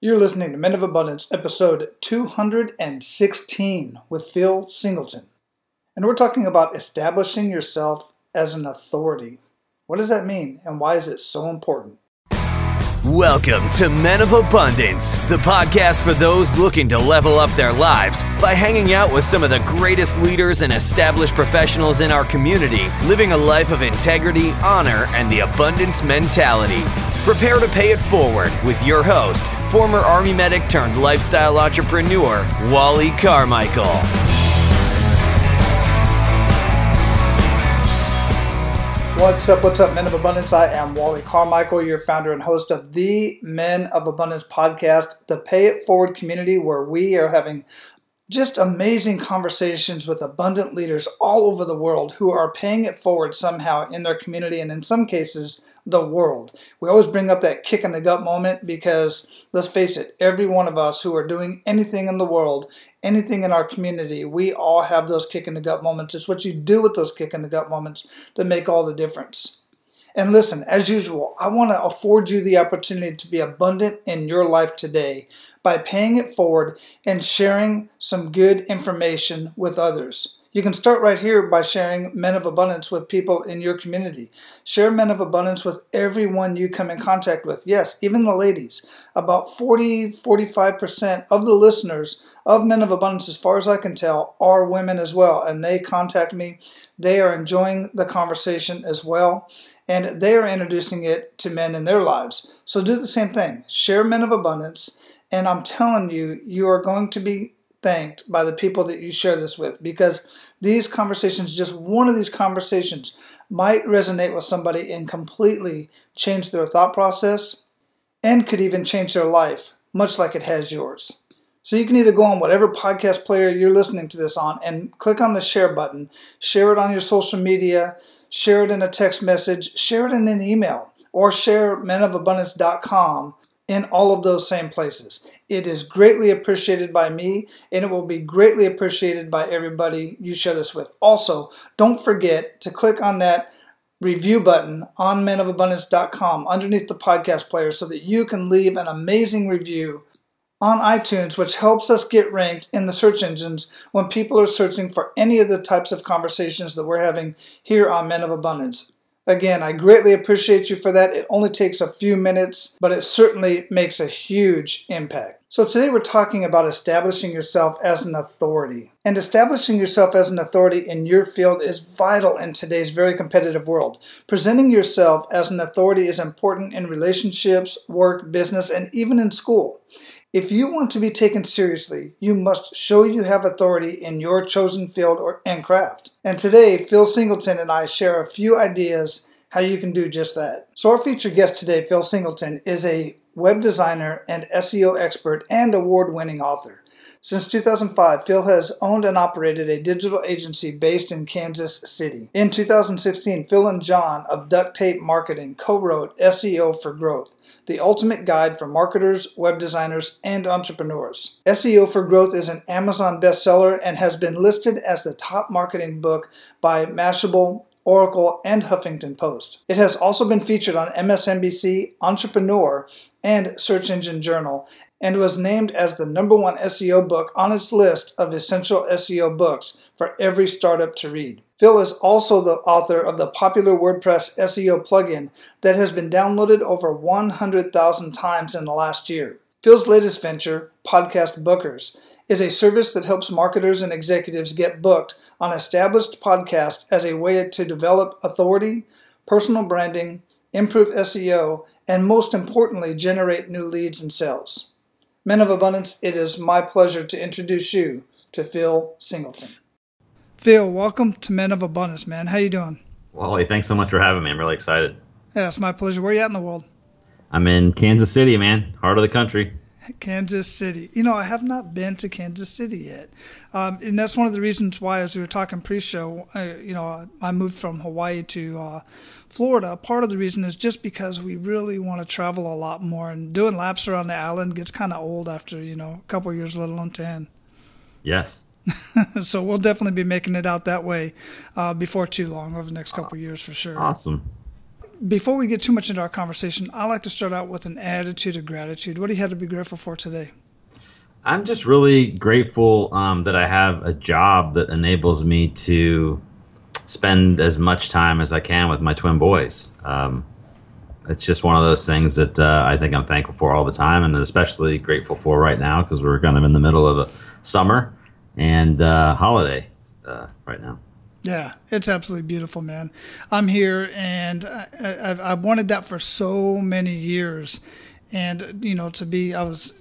You're listening to Men of Abundance, episode 216 with Phil Singleton. And we're talking about establishing yourself as an authority. What does that mean, and why is it so important? Welcome to Men of Abundance, the podcast for those looking to level up their lives by hanging out with some of the greatest leaders and established professionals in our community, living a life of integrity, honor, and the abundance mentality. Prepare to pay it forward with your host, former Army medic turned lifestyle entrepreneur, Wally Carmichael. What's up? What's up, Men of Abundance? I am Wally Carmichael, your founder and host of the Men of Abundance podcast, the Pay It Forward community, where we are having just amazing conversations with abundant leaders all over the world who are paying it forward somehow in their community and in some cases the world. We always bring up that kick in the gut moment because let's face it, every one of us who are doing anything in the world, anything in our community, we all have those kick in the gut moments. It's what you do with those kick in the gut moments that make all the difference. And listen, as usual, I want to afford you the opportunity to be abundant in your life today by paying it forward and sharing some good information with others. You can start right here by sharing Men of Abundance with people in your community. Share Men of Abundance with everyone you come in contact with. Yes, even the ladies. About 40 45% of the listeners of Men of Abundance, as far as I can tell, are women as well. And they contact me. They are enjoying the conversation as well. And they are introducing it to men in their lives. So do the same thing. Share Men of Abundance. And I'm telling you, you are going to be thanked by the people that you share this with because these conversations, just one of these conversations, might resonate with somebody and completely change their thought process and could even change their life, much like it has yours. So you can either go on whatever podcast player you're listening to this on and click on the share button, share it on your social media, share it in a text message, share it in an email, or share menofabundance.com in all of those same places. It is greatly appreciated by me and it will be greatly appreciated by everybody you share this with. Also, don't forget to click on that review button on menofabundance.com underneath the podcast player so that you can leave an amazing review on iTunes, which helps us get ranked in the search engines when people are searching for any of the types of conversations that we're having here on Men of Abundance. Again, I greatly appreciate you for that. It only takes a few minutes, but it certainly makes a huge impact. So, today we're talking about establishing yourself as an authority. And establishing yourself as an authority in your field is vital in today's very competitive world. Presenting yourself as an authority is important in relationships, work, business, and even in school. If you want to be taken seriously, you must show you have authority in your chosen field or, and craft. And today, Phil Singleton and I share a few ideas how you can do just that. So, our featured guest today, Phil Singleton, is a web designer and SEO expert and award winning author. Since 2005, Phil has owned and operated a digital agency based in Kansas City. In 2016, Phil and John of Duct Tape Marketing co wrote SEO for Growth the ultimate guide for marketers, web designers, and entrepreneurs. SEO for Growth is an Amazon bestseller and has been listed as the top marketing book by Mashable, Oracle, and Huffington Post. It has also been featured on MSNBC, Entrepreneur, and Search Engine Journal, and was named as the number one SEO book on its list of essential SEO books for every startup to read. Phil is also the author of the popular WordPress SEO plugin that has been downloaded over 100,000 times in the last year. Phil's latest venture, Podcast Bookers, is a service that helps marketers and executives get booked on established podcasts as a way to develop authority, personal branding, improve SEO, and most importantly, generate new leads and sales. Men of Abundance, it is my pleasure to introduce you to Phil Singleton. Phil, welcome to Men of Abundance, man. How you doing? Wally, thanks so much for having me. I'm really excited. Yeah, it's my pleasure. Where are you at in the world? I'm in Kansas City, man, heart of the country. Kansas City. You know, I have not been to Kansas City yet, um, and that's one of the reasons why, as we were talking pre-show, I, you know, I moved from Hawaii to uh, Florida. Part of the reason is just because we really want to travel a lot more, and doing laps around the island gets kind of old after you know a couple years, let alone ten. Yes, so we'll definitely be making it out that way uh, before too long over the next couple years for sure. Awesome. before we get too much into our conversation, I like to start out with an attitude of gratitude. What do you have to be grateful for today? I'm just really grateful um, that I have a job that enables me to spend as much time as I can with my twin boys. Um, it's just one of those things that uh, I think I'm thankful for all the time, and especially grateful for right now because we're kind of in the middle of a summer and uh, holiday uh, right now. Yeah, it's absolutely beautiful, man. I'm here, and I, I, I wanted that for so many years, and you know, to be I was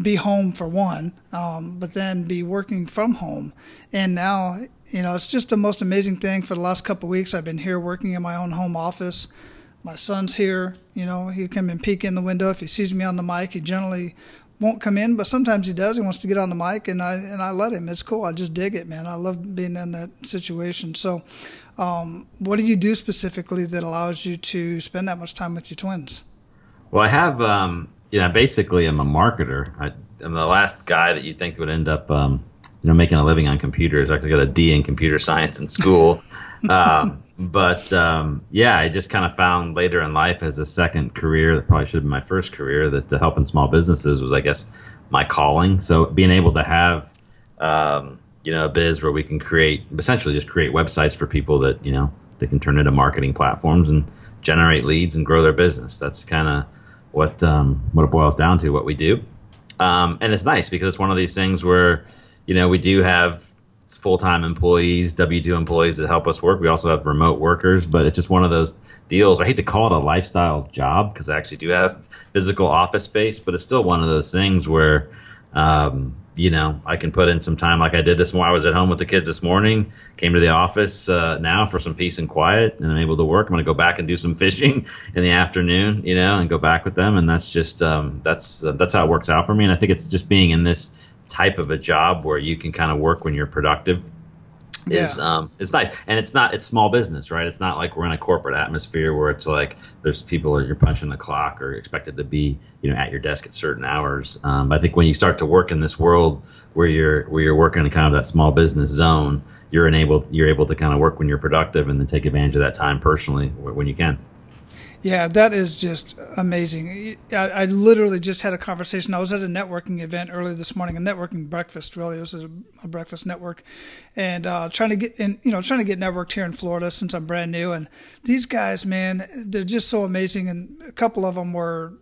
be home for one, um, but then be working from home, and now you know it's just the most amazing thing. For the last couple weeks, I've been here working in my own home office. My son's here. You know, he come and peek in the window. If he sees me on the mic, he generally won't come in, but sometimes he does. He wants to get on the mic, and I and I let him. It's cool. I just dig it, man. I love being in that situation. So, um, what do you do specifically that allows you to spend that much time with your twins? Well, I have, um, you know, basically I'm a marketer. I, am the last guy that you think would end up, um, you know, making a living on computers. I actually got a D in computer science in school. um, but um, yeah, I just kind of found later in life as a second career that probably should have been my first career that to helping small businesses was, I guess, my calling. So being able to have, um, you know, a biz where we can create essentially just create websites for people that you know they can turn into marketing platforms and generate leads and grow their business. That's kind of what um, what it boils down to. What we do, um, and it's nice because it's one of these things where you know we do have full time employees, W two employees that help us work. We also have remote workers, but it's just one of those deals. I hate to call it a lifestyle job because I actually do have physical office space, but it's still one of those things where, um, you know, I can put in some time like I did this morning. I was at home with the kids this morning, came to the office uh, now for some peace and quiet, and I'm able to work. I'm going to go back and do some fishing in the afternoon, you know, and go back with them. And that's just um, that's uh, that's how it works out for me. And I think it's just being in this type of a job where you can kind of work when you're productive is yeah. um it's nice. And it's not it's small business right? It's not like we're in a corporate atmosphere where it's like there's people that you're punching the clock or expected to be you know at your desk at certain hours. Um, i think when you start to work in this world where you're where you're working in kind of that small business zone you're enabled you're able to kind of work when you're productive and then take advantage of that time personally when you can yeah, that is just amazing. I, I, literally just had a conversation. I was at a networking event earlier this morning, a networking breakfast. Really, it was a, a breakfast network, and uh, trying to get in, you know, trying to get networked here in Florida since I'm brand new. And these guys, man, they're just so amazing. And a couple of them were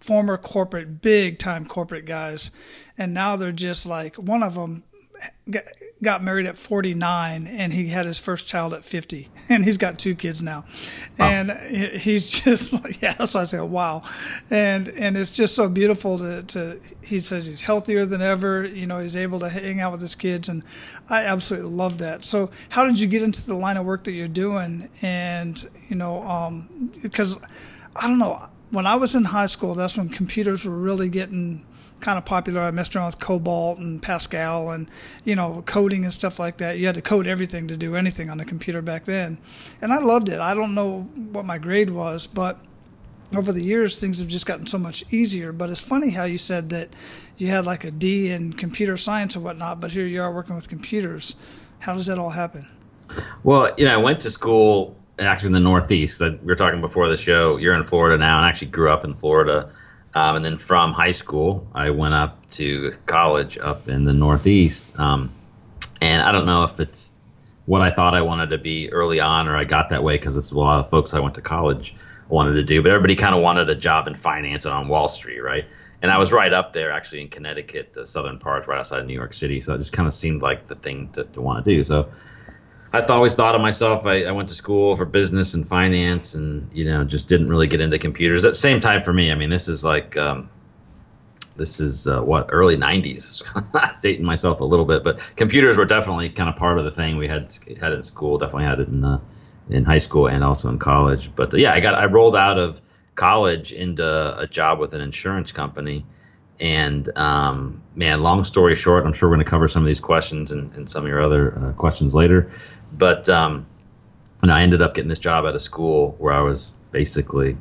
former corporate, big time corporate guys, and now they're just like one of them got married at 49 and he had his first child at 50 and he's got two kids now. Wow. and he's just like yeah that's why i say wow. And and it's just so beautiful to, to he says he's healthier than ever you know he's able to hang out with his kids and i absolutely love that. So how did you get into the line of work that you're doing? And you know um because i don't know when i was in high school that's when computers were really getting kind of popular. I messed around with COBOL and Pascal and, you know, coding and stuff like that. You had to code everything to do anything on the computer back then. And I loved it. I don't know what my grade was, but over the years, things have just gotten so much easier. But it's funny how you said that you had like a D in computer science and whatnot, but here you are working with computers. How does that all happen? Well, you know, I went to school actually in the Northeast. We were talking before the show. You're in Florida now, and I actually grew up in Florida. Um, and then from high school, I went up to college up in the Northeast. Um, and I don't know if it's what I thought I wanted to be early on, or I got that way because it's a lot of folks I went to college wanted to do. But everybody kind of wanted a job in finance and on Wall Street, right? And I was right up there, actually, in Connecticut, the southern part, right outside of New York City. So it just kind of seemed like the thing to, to want to do. So I always thought of myself. I, I, went to school for business and finance, and you know, just didn't really get into computers. At the same time, for me, I mean, this is like, um, this is uh, what early '90s. dating myself a little bit, but computers were definitely kind of part of the thing we had had in school. Definitely had it in uh, in high school and also in college. But uh, yeah, I got I rolled out of college into a job with an insurance company. And um, man, long story short, I'm sure we're going to cover some of these questions and, and some of your other uh, questions later. But um, and I ended up getting this job at a school where I was basically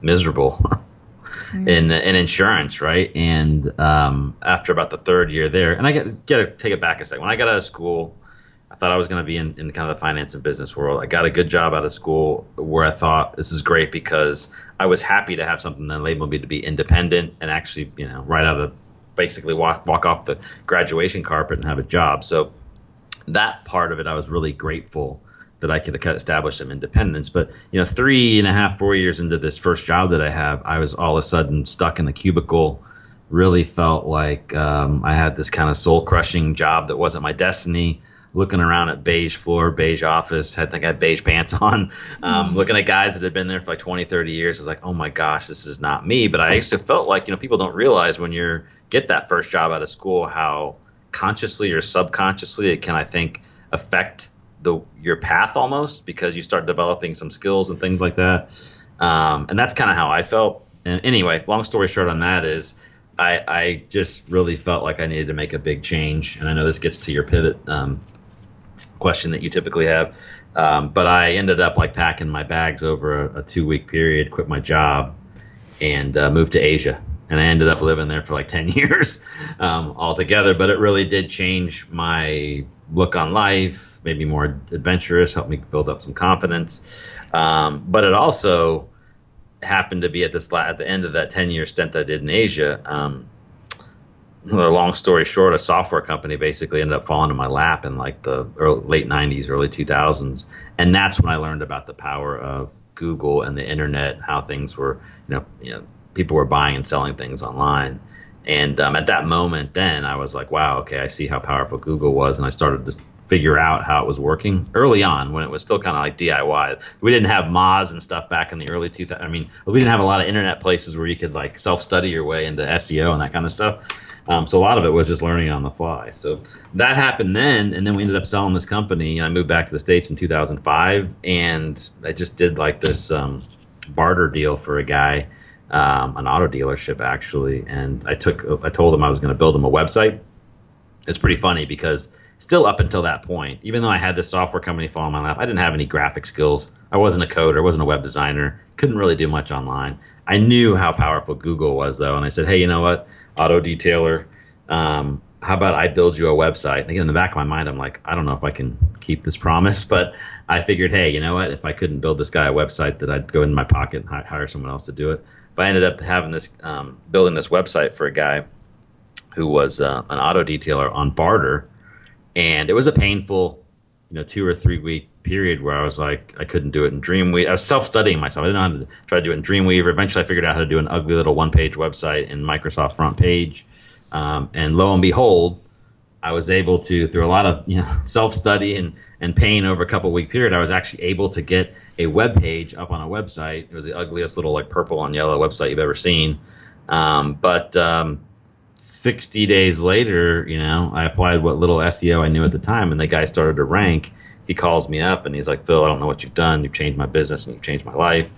miserable mm-hmm. in in insurance, right? And um, after about the third year there, and I get get to take it back a second. When I got out of school, I thought I was going to be in, in kind of the finance and business world. I got a good job out of school where I thought this is great because I was happy to have something that enabled me to be independent and actually, you know, right out of basically walk walk off the graduation carpet and have a job. So that part of it, I was really grateful that I could establish some independence. But you know, three and a half, four years into this first job that I have, I was all of a sudden stuck in a cubicle. Really felt like um, I had this kind of soul crushing job that wasn't my destiny looking around at beige floor, beige office. I think I had beige pants on. Um, mm. Looking at guys that had been there for like 20, 30 years. I was like, oh my gosh, this is not me. But I actually felt like, you know, people don't realize when you get that first job out of school how consciously or subconsciously it can, I think, affect the your path almost because you start developing some skills and things like that. Um, and that's kind of how I felt. And anyway, long story short on that is I, I just really felt like I needed to make a big change. And I know this gets to your pivot um, question that you typically have. Um, but I ended up like packing my bags over a, a two week period, quit my job, and uh, moved to Asia. And I ended up living there for like 10 years um, altogether. But it really did change my look on life, made me more adventurous, helped me build up some confidence. Um, but it also happened to be at this at the end of that 10 year stint I did in Asia. Um, long story short, a software company basically ended up falling in my lap in like the early, late 90s, early 2000s. And that's when I learned about the power of Google and the internet, how things were, you know, you know people were buying and selling things online. And um, at that moment, then I was like, wow, okay, I see how powerful Google was. And I started to figure out how it was working early on when it was still kind of like DIY. We didn't have Moz and stuff back in the early 2000s. I mean, we didn't have a lot of internet places where you could like self study your way into SEO and that kind of stuff. Um, so a lot of it was just learning on the fly. So that happened then, and then we ended up selling this company. And I moved back to the states in 2005, and I just did like this um, barter deal for a guy, um, an auto dealership actually. And I took, I told him I was going to build him a website. It's pretty funny because still up until that point, even though I had this software company fall in my lap, I didn't have any graphic skills. I wasn't a coder, I wasn't a web designer, couldn't really do much online. I knew how powerful Google was though, and I said, hey, you know what? auto detailer. Um, how about I build you a website? And again, in the back of my mind, I'm like, I don't know if I can keep this promise, but I figured, hey, you know what? If I couldn't build this guy a website, that I'd go in my pocket and hire someone else to do it. But I ended up having this, um, building this website for a guy who was uh, an auto detailer on barter, and it was a painful, you know, two or three week period where I was like, I couldn't do it in Dreamweaver. I was self studying myself. I didn't know how to try to do it in Dreamweaver. Eventually, I figured out how to do an ugly little one page website in Microsoft FrontPage. Um, and lo and behold, I was able to, through a lot of you know, self study and, and pain over a couple week period, I was actually able to get a web page up on a website. It was the ugliest little like purple and yellow website you've ever seen. Um, but um, 60 days later, you know, I applied what little SEO I knew at the time, and the guy started to rank he calls me up and he's like, Phil, I don't know what you've done. You've changed my business and you've changed my life.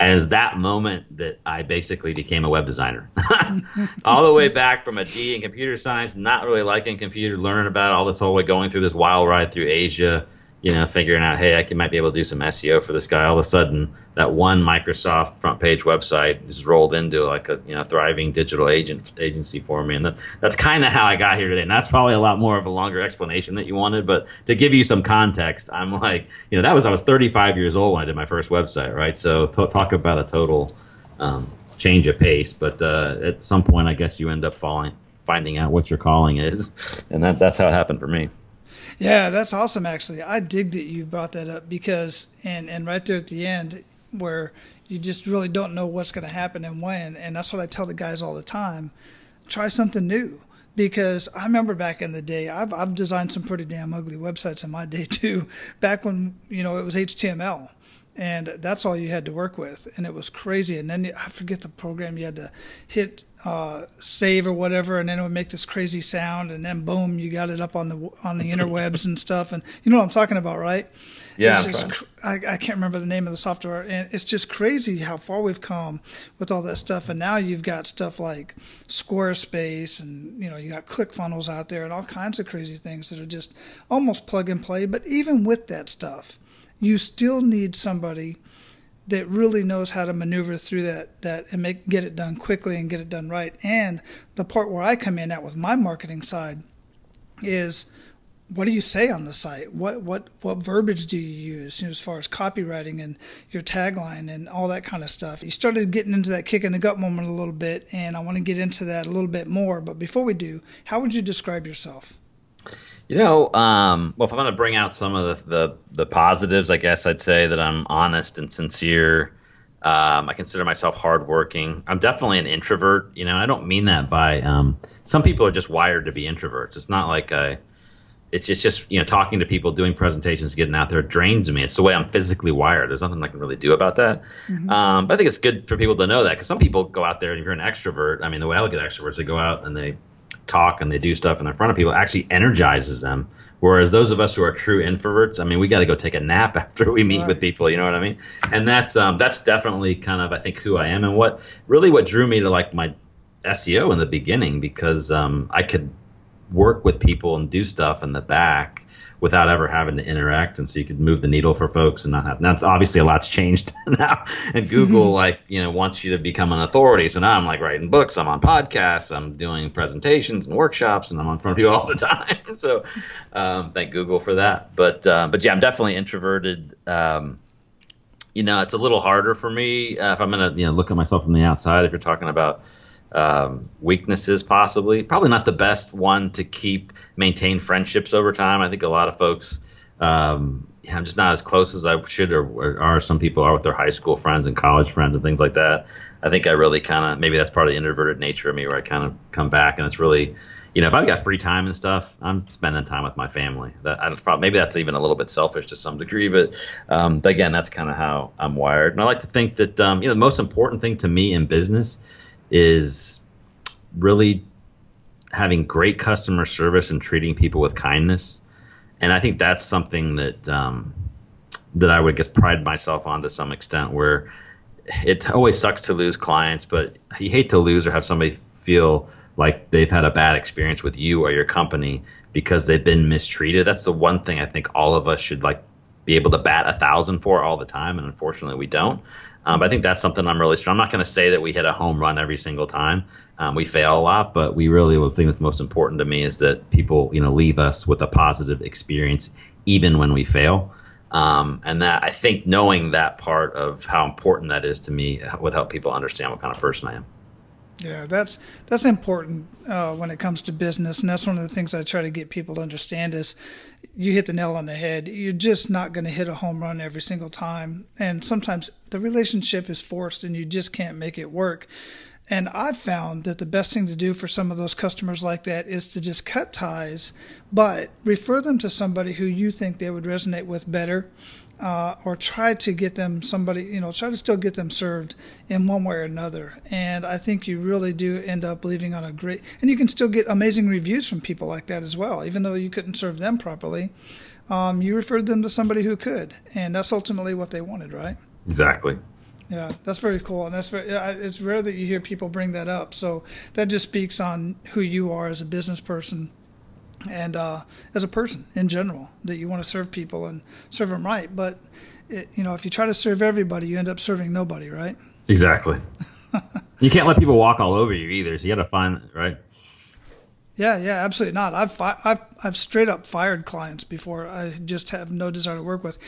As that moment that I basically became a web designer, all the way back from a D in computer science, not really liking computer, learning about all this whole way, going through this wild ride through Asia, you know, figuring out, hey, I can, might be able to do some SEO for this guy. All of a sudden, that one Microsoft FrontPage website is rolled into like a you know thriving digital agent agency for me, and that, that's kind of how I got here today. And that's probably a lot more of a longer explanation that you wanted, but to give you some context, I'm like, you know, that was I was 35 years old when I did my first website, right? So to, talk about a total um, change of pace, but uh, at some point, I guess you end up falling, finding out what your calling is, and that that's how it happened for me. Yeah, that's awesome. Actually, I dig that you brought that up because, and and right there at the end, where you just really don't know what's going to happen and when, and that's what I tell the guys all the time: try something new. Because I remember back in the day, I've I've designed some pretty damn ugly websites in my day too. Back when you know it was HTML, and that's all you had to work with, and it was crazy. And then I forget the program you had to hit uh, save or whatever, and then it would make this crazy sound, and then boom, you got it up on the on the interwebs and stuff. And you know what I'm talking about, right? Yeah. Just, I, I can't remember the name of the software, and it's just crazy how far we've come with all that stuff. And now you've got stuff like Squarespace, and you know you got ClickFunnels out there, and all kinds of crazy things that are just almost plug and play. But even with that stuff, you still need somebody that really knows how to maneuver through that that and make get it done quickly and get it done right. And the part where I come in at with my marketing side is what do you say on the site? What what what verbiage do you use you know, as far as copywriting and your tagline and all that kind of stuff? You started getting into that kick in the gut moment a little bit, and I want to get into that a little bit more. But before we do, how would you describe yourself? You know, um, well, if I'm going to bring out some of the, the, the positives, I guess I'd say that I'm honest and sincere. Um, I consider myself hardworking. I'm definitely an introvert. You know, I don't mean that by um, some people are just wired to be introverts. It's not like I it's just just you know talking to people, doing presentations, getting out there drains me. It's the way I'm physically wired. There's nothing I can really do about that. Mm-hmm. Um, but I think it's good for people to know that because some people go out there and if you're an extrovert, I mean the way I look at extroverts, they go out and they talk and they do stuff in the front of people actually energizes them. Whereas those of us who are true introverts, I mean, we got to go take a nap after we meet right. with people. You know what I mean? And that's um, that's definitely kind of I think who I am and what really what drew me to like my SEO in the beginning because um, I could work with people and do stuff in the back without ever having to interact and so you could move the needle for folks and not have that's obviously a lot's changed now and google mm-hmm. like you know wants you to become an authority. So now i'm like writing books i'm on podcasts i'm doing presentations and workshops and i'm on front of you all the time. So um, thank google for that. But uh, but yeah i'm definitely introverted. Um, you know it's a little harder for me uh, if i'm gonna you know look at myself from the outside if you're talking about um, weaknesses possibly. Probably not the best one to keep maintain friendships over time. I think a lot of folks um, i'm just not as close as i should or, or, are. Some people are with their high school friends and college friends and things like that. I think i really kind of maybe that's part of the introverted nature of me where i kind of come back and it's really you know if i've got free time and stuff i'm spending time with my family. That I probably maybe that's even a little bit selfish to some degree but, um, but again that's kind of how i'm wired. And i like to think that um, you know the most important thing to me in business is really having great customer service and treating people with kindness. And I think that's something that um, that I would guess pride myself on to some extent. Where it always sucks to lose clients, but you hate to lose or have somebody feel like they've had a bad experience with you or your company because they've been mistreated. That's the one thing I think all of us should like be able to bat a thousand for all the time, and unfortunately we don't. Um, but I think that's something I'm really strong. I'm not going to say that we hit a home run every single time. Um, we fail a lot, but we really the thing that's most important to me is that people, you know, leave us with a positive experience even when we fail. Um, and that I think knowing that part of how important that is to me would help people understand what kind of person I am. Yeah, that's that's important uh, when it comes to business, and that's one of the things I try to get people to understand is you hit the nail on the head. You're just not going to hit a home run every single time, and sometimes the relationship is forced, and you just can't make it work. And I've found that the best thing to do for some of those customers like that is to just cut ties, but refer them to somebody who you think they would resonate with better uh, or try to get them somebody, you know, try to still get them served in one way or another. And I think you really do end up leaving on a great, and you can still get amazing reviews from people like that as well, even though you couldn't serve them properly. Um, you referred them to somebody who could, and that's ultimately what they wanted, right? Exactly. Yeah, that's very cool, and that's very. It's rare that you hear people bring that up. So that just speaks on who you are as a business person and uh, as a person in general that you want to serve people and serve them right but it, you know if you try to serve everybody you end up serving nobody right? Exactly. You can't let people walk all over you either so you got to find right? Yeah yeah absolutely not. I've, fi- I've i've straight up fired clients before i just have no desire to work with.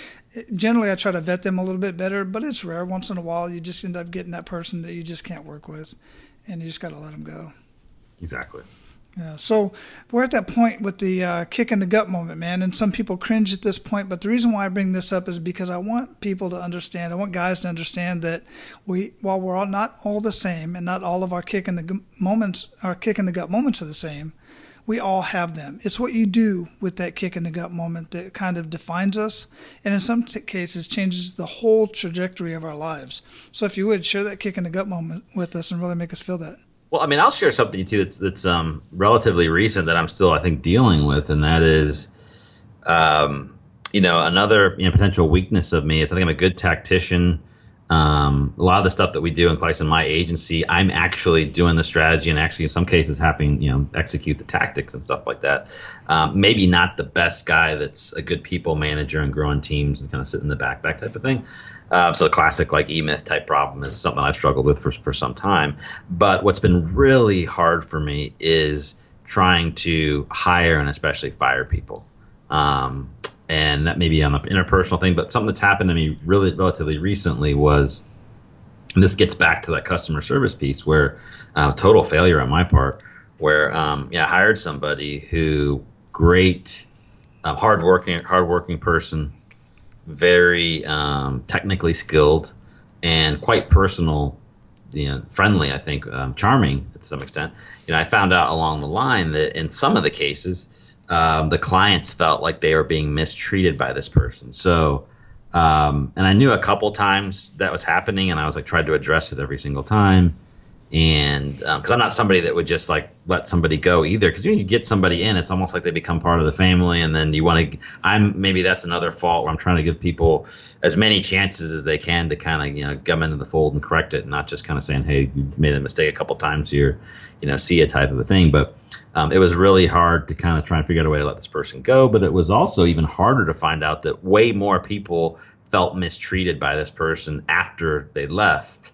Generally i try to vet them a little bit better but it's rare. Once in a while you just end up getting that person that you just can't work with and you just got to let them go. Exactly yeah, so we're at that point with the uh, kick in the gut moment, man, and some people cringe at this point. But the reason why I bring this up is because I want people to understand. I want guys to understand that we, while we're all not all the same, and not all of our kick in the moments, our kick in the gut moments are the same, we all have them. It's what you do with that kick in the gut moment that kind of defines us, and in some t- cases changes the whole trajectory of our lives. So if you would share that kick in the gut moment with us and really make us feel that. Well, I mean, I'll share something too that's that's um, relatively recent that I'm still, I think, dealing with, and that is, um, you know, another you know, potential weakness of me is I think I'm a good tactician. Um, a lot of the stuff that we do in in my agency, I'm actually doing the strategy and actually in some cases having you know execute the tactics and stuff like that. Um, maybe not the best guy that's a good people manager and growing teams and kind of sit in the back back type of thing. Uh, so the classic like e-myth type problem is something I've struggled with for, for some time. But what's been really hard for me is trying to hire and especially fire people. Um, and that may be on an interpersonal thing, but something that's happened to me really relatively recently was, this gets back to that customer service piece where uh, total failure on my part, where um, yeah, I hired somebody who great, um, hardworking, hardworking person, very um, technically skilled, and quite personal, you know, friendly. I think um, charming to some extent. You know, I found out along the line that in some of the cases um, the clients felt like they were being mistreated by this person. So, um, and I knew a couple times that was happening, and I was like tried to address it every single time. And because um, I'm not somebody that would just like let somebody go either, because when you get somebody in, it's almost like they become part of the family, and then you want to. I'm maybe that's another fault where I'm trying to give people as many chances as they can to kind of you know come into the fold and correct it, not just kind of saying, hey, you made a mistake a couple times here, you know, see a type of a thing. But um, it was really hard to kind of try and figure out a way to let this person go. But it was also even harder to find out that way more people felt mistreated by this person after they left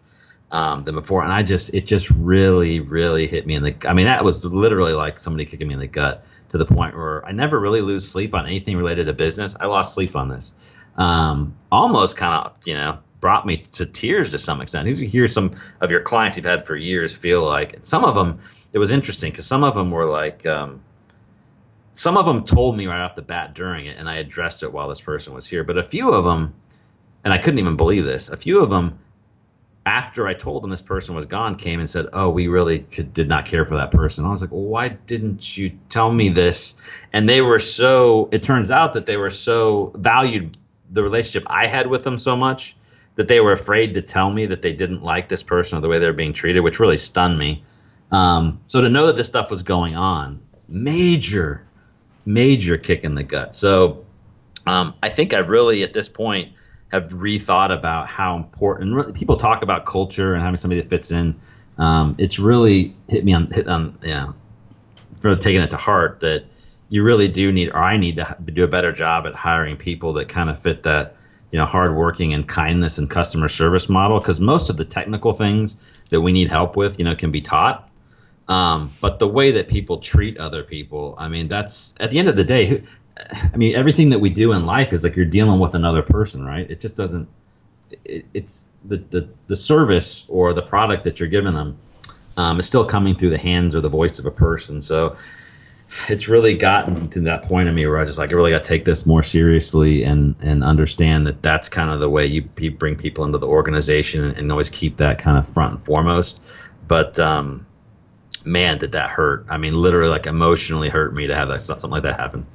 um, than before. And I just, it just really, really hit me in the. I mean, that was literally like somebody kicking me in the gut to the point where I never really lose sleep on anything related to business. I lost sleep on this. Um, almost kind of, you know, brought me to tears to some extent. You hear some of your clients you've had for years feel like some of them it was interesting because some of them were like, um, some of them told me right off the bat during it, and I addressed it while this person was here. But a few of them, and I couldn't even believe this, a few of them, after I told them this person was gone, came and said, "Oh, we really could, did not care for that person." I was like, well, "Why didn't you tell me this?" And they were so. It turns out that they were so valued the relationship I had with them so much that they were afraid to tell me that they didn't like this person or the way they were being treated, which really stunned me. Um, so to know that this stuff was going on, major, major kick in the gut. So um, I think I really at this point have rethought about how important people talk about culture and having somebody that fits in. Um, it's really hit me on hit on yeah, taking it to heart that you really do need or I need to do a better job at hiring people that kind of fit that you know hardworking and kindness and customer service model because most of the technical things that we need help with you know can be taught um, but the way that people treat other people, I mean, that's at the end of the day, I mean, everything that we do in life is like you're dealing with another person, right? It just doesn't, it, it's the, the, the service or the product that you're giving them um, is still coming through the hands or the voice of a person. So it's really gotten to that point of me where I just like, I really got to take this more seriously and, and understand that that's kind of the way you, you bring people into the organization and, and always keep that kind of front and foremost. But, um, man, did that hurt. I mean, literally, like emotionally hurt me to have that something like that happen.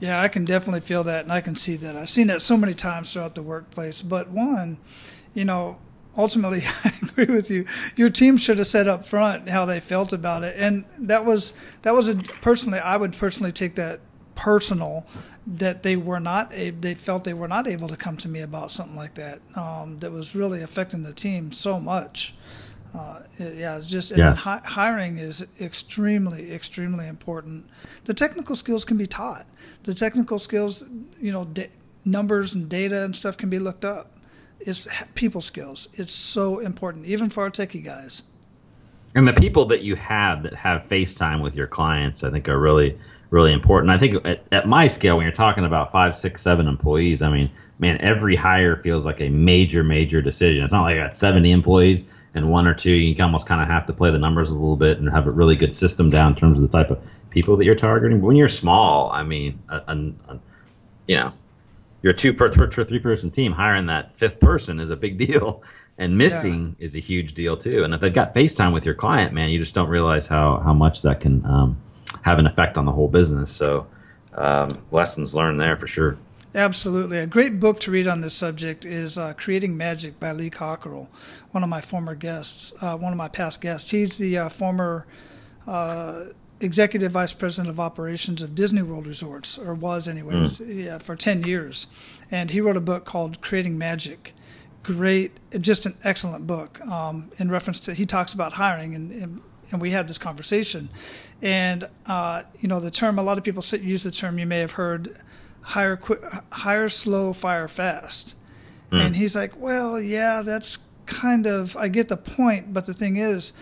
Yeah, I can definitely feel that, and I can see that. I've seen that so many times throughout the workplace. But one, you know, ultimately, I agree with you. Your team should have said up front how they felt about it, and that was that was a personally. I would personally take that personal that they were not a, they felt they were not able to come to me about something like that um, that was really affecting the team so much uh, yeah, it's just yes. hi- hiring is extremely, extremely important. The technical skills can be taught. The technical skills, you know, da- numbers and data and stuff can be looked up. It's people skills. It's so important, even for our techie guys. And the people that you have that have FaceTime with your clients, I think, are really, really important. I think at, at my scale, when you're talking about five, six, seven employees, I mean, man, every hire feels like a major, major decision. It's not like I got 70 employees and one or two, you almost kind of have to play the numbers a little bit and have a really good system down in terms of the type of people that you're targeting. But when you're small, I mean, a, a, a, you know, you're a two per, per, per, three person team. Hiring that fifth person is a big deal, and missing yeah. is a huge deal too. And if they've got FaceTime with your client, man, you just don't realize how how much that can um, have an effect on the whole business. So um, lessons learned there for sure. Absolutely. A great book to read on this subject is uh, Creating Magic by Lee Cockerell, one of my former guests, uh, one of my past guests. He's the uh, former uh, executive vice president of operations of Disney World Resorts, or was, anyways, mm. yeah, for 10 years. And he wrote a book called Creating Magic. Great, just an excellent book um, in reference to, he talks about hiring, and, and, and we had this conversation. And, uh, you know, the term, a lot of people use the term, you may have heard, hire quick, hire slow, fire fast. Mm. And he's like, well, yeah, that's kind of I get the point, but the thing is,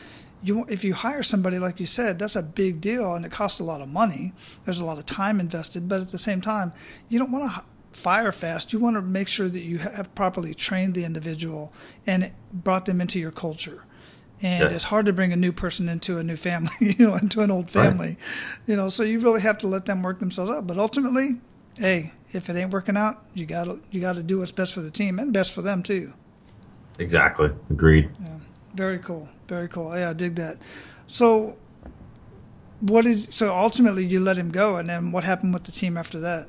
you if you hire somebody like you said, that's a big deal and it costs a lot of money. There's a lot of time invested, but at the same time, you don't want to fire fast. You want to make sure that you have properly trained the individual and brought them into your culture. And yes. it's hard to bring a new person into a new family, you know, into an old family, right. you know. So you really have to let them work themselves up. But ultimately, hey, if it ain't working out, you got to you got to do what's best for the team and best for them too. Exactly. Agreed. Yeah. Very cool. Very cool. Yeah, I dig that. So, what did so ultimately you let him go, and then what happened with the team after that?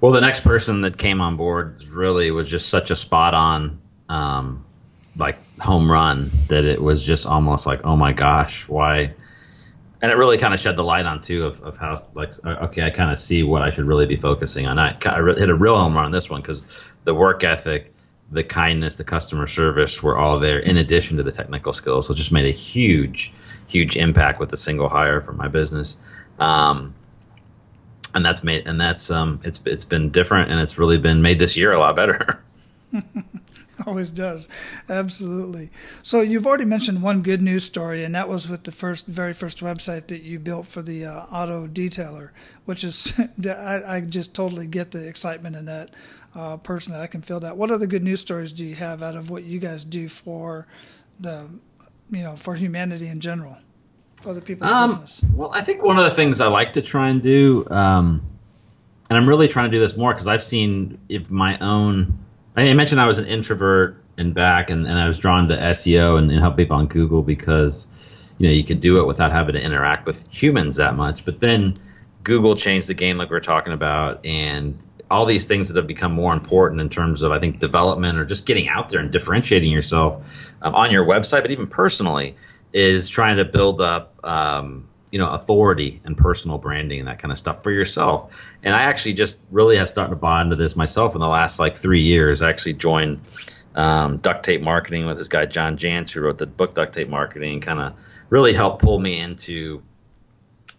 Well, the next person that came on board really was just such a spot on, um, like home run that it was just almost like, oh my gosh, why? And it really kind of shed the light on too of, of how like okay, I kind of see what I should really be focusing on. I, I hit a real home run on this one because the work ethic the kindness, the customer service were all there in addition to the technical skills. which just made a huge, huge impact with a single hire for my business. Um, and that's made and that's um, it's it's been different and it's really been made this year a lot better. Always does, absolutely. So you've already mentioned one good news story, and that was with the first, very first website that you built for the uh, auto detailer, which is I, I just totally get the excitement in that uh, personally. I can feel that. What other good news stories do you have out of what you guys do for the, you know, for humanity in general, other people's um, business? Well, I think one of the things I like to try and do, um, and I'm really trying to do this more because I've seen if my own. I mentioned I was an introvert and back, and, and I was drawn to SEO and, and help people on Google because you know you could do it without having to interact with humans that much. But then Google changed the game, like we are talking about, and all these things that have become more important in terms of I think development or just getting out there and differentiating yourself um, on your website, but even personally, is trying to build up um, you know authority and personal branding and that kind of stuff for yourself. And I actually just really have started to buy into this myself in the last like three years. I actually joined um, Duct Tape Marketing with this guy John Jantsch who wrote the book Duct Tape Marketing kind of really helped pull me into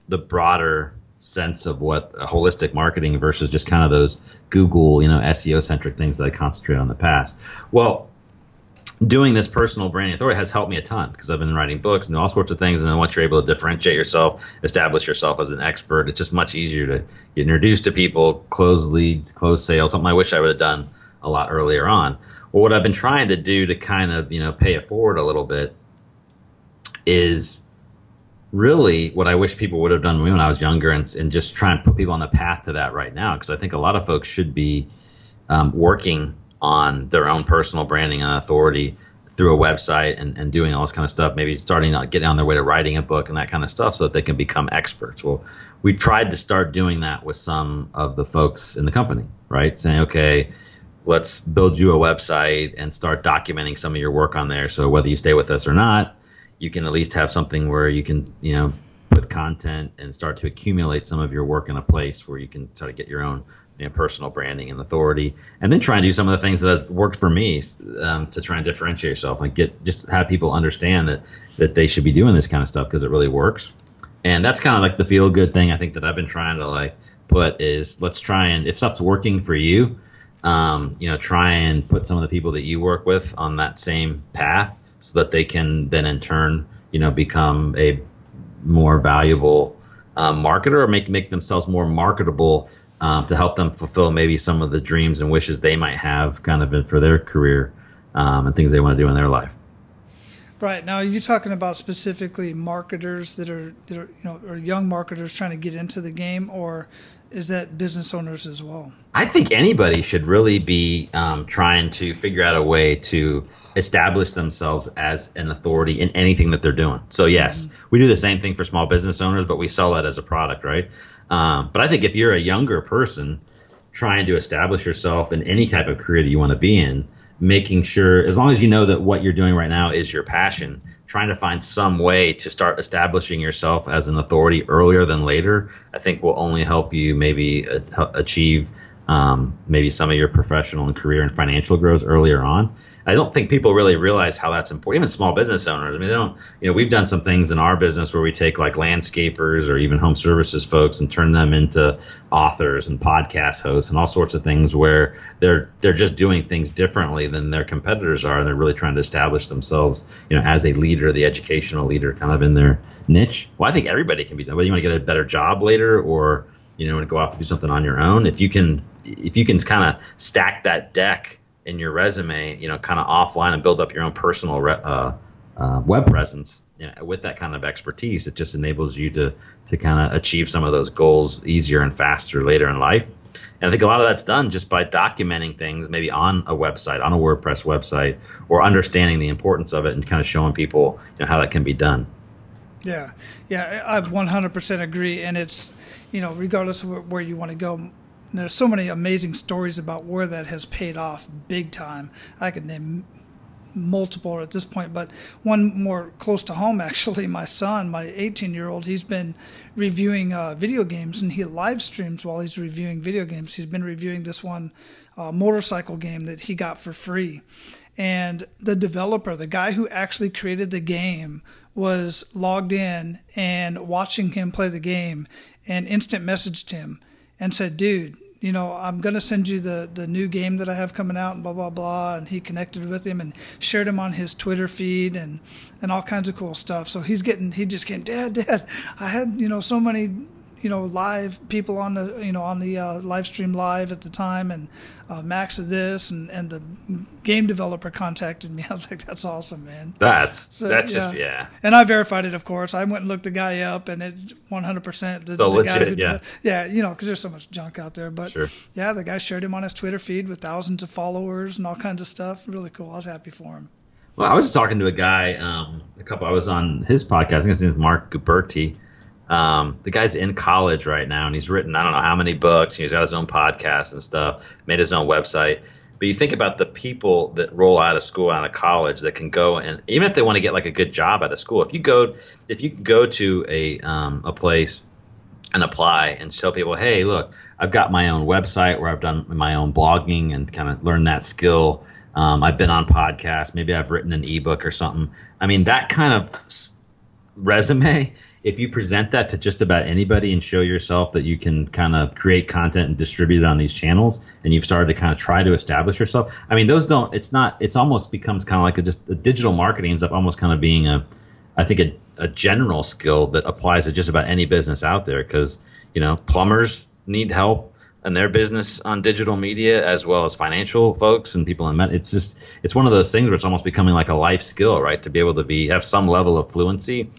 the broader sense of what holistic marketing versus just kind of those Google, you know, SEO centric things that I concentrate on in the past. Well, doing this personal branding authority has helped me a ton because I've been writing books and all sorts of things. And then once you're able to differentiate yourself, establish yourself as an expert, it's just much easier to get introduced to people, close leads, close sales, something I wish I would have done a lot earlier on. Well, what I've been trying to do to kind of, you know, pay it forward a little bit is really what I wish people would have done when I was younger and, and just try and put people on the path to that right now. Because I think a lot of folks should be um, working on their own personal branding and authority through a website and, and doing all this kind of stuff, maybe starting to get on their way to writing a book and that kind of stuff so that they can become experts. Well, we tried to start doing that with some of the folks in the company, right? Saying, okay, let's build you a website and start documenting some of your work on there. So whether you stay with us or not, you can at least have something where you can you know put content and start to accumulate some of your work in a place where you can sort of get your own you know, personal branding and authority, and then try and do some of the things that have worked for me um, to try and differentiate yourself and get just have people understand that that they should be doing this kind of stuff because it really works. And that's kind of like the feel good thing I think that I've been trying to like put is let's try and if stuff's working for you, um, you know, try and put some of the people that you work with on that same path so that they can then in turn, you know, become a more valuable um, marketer or make make themselves more marketable um, to help them fulfill maybe some of the dreams and wishes they might have kind of for their career um, and things they want to do in their life. Right now, are you talking about specifically marketers that are, that are, you know, or young marketers trying to get into the game, or is that business owners as well? I think anybody should really be um, trying to figure out a way to establish themselves as an authority in anything that they're doing. So yes, mm-hmm. we do the same thing for small business owners, but we sell that as a product, right? Um, but I think if you're a younger person trying to establish yourself in any type of career that you want to be in, making sure as long as you know that what you're doing right now is your passion, trying to find some way to start establishing yourself as an authority earlier than later, I think will only help you maybe uh, achieve um, maybe some of your professional and career and financial growth earlier on. I don't think people really realize how that's important. Even small business owners. I mean, they don't. You know, we've done some things in our business where we take like landscapers or even home services folks and turn them into authors and podcast hosts and all sorts of things where they're they're just doing things differently than their competitors are, and they're really trying to establish themselves, you know, as a leader, the educational leader, kind of in their niche. Well, I think everybody can be done. Whether you want to get a better job later or you know, want to go off and do something on your own, if you can, if you can kind of stack that deck in your resume, you know, kind of offline and build up your own personal re- uh, uh, web presence you know, with that kind of expertise, it just enables you to to kind of achieve some of those goals easier and faster later in life. And I think a lot of that's done just by documenting things, maybe on a website, on a WordPress website, or understanding the importance of it and kind of showing people you know, how that can be done. Yeah, yeah, I 100% agree. And it's, you know, regardless of where you want to go, there's so many amazing stories about where that has paid off big time. I could name multiple at this point, but one more close to home actually. My son, my 18 year old, he's been reviewing uh, video games and he live streams while he's reviewing video games. He's been reviewing this one uh, motorcycle game that he got for free. And the developer, the guy who actually created the game, was logged in and watching him play the game and instant messaged him and said, dude, you know, I'm going to send you the, the new game that I have coming out and blah, blah, blah. And he connected with him and shared him on his Twitter feed and, and all kinds of cool stuff. So he's getting, he just came, Dad, Dad, I had, you know, so many you know live people on the you know on the uh, live stream live at the time and uh, Max of this and and the game developer contacted me. I was like, that's awesome, man. That's so, that's yeah. just yeah. And I verified it, of course. I went and looked the guy up, and it 100 percent the, so the legit, guy who, yeah, yeah, you know, because there's so much junk out there. But sure. yeah, the guy shared him on his Twitter feed with thousands of followers and all kinds of stuff. Really cool. I was happy for him. Well, I was just talking to a guy, um, a couple. I was on his podcast. I think his name is Marc Guberti um, the guy's in college right now, and he's written I don't know how many books. He's got his own podcast and stuff. Made his own website. But you think about the people that roll out of school, out of college, that can go and even if they want to get like a good job out of school, if you go, if you go to a um, a place and apply and tell people, hey, look, I've got my own website where I've done my own blogging and kind of learned that skill. Um, I've been on podcasts. Maybe I've written an ebook or something. I mean, that kind of resume if you present that to just about anybody and show yourself that you can kind of create content and distribute it on these channels and you've started to kind of try to establish yourself i mean those don't it's not it's almost becomes kind of like a just a digital marketing ends up almost kind of being a i think a, a general skill that applies to just about any business out there because you know plumbers need help in their business on digital media as well as financial folks and people in med- it's just it's one of those things where it's almost becoming like a life skill right? To be able to be have some level of fluency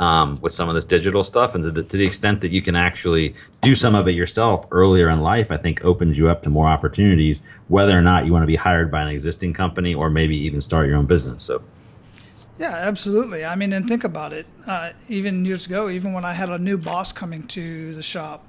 um, with some of this digital stuff, and to the, to the extent that you can actually do some of it yourself earlier in life, I think opens you up to more opportunities, whether or not you want to be hired by an existing company or maybe even start your own business. So. Yeah, absolutely. I mean, and think about it. Uh, even years ago, even when I had a new boss coming to the shop,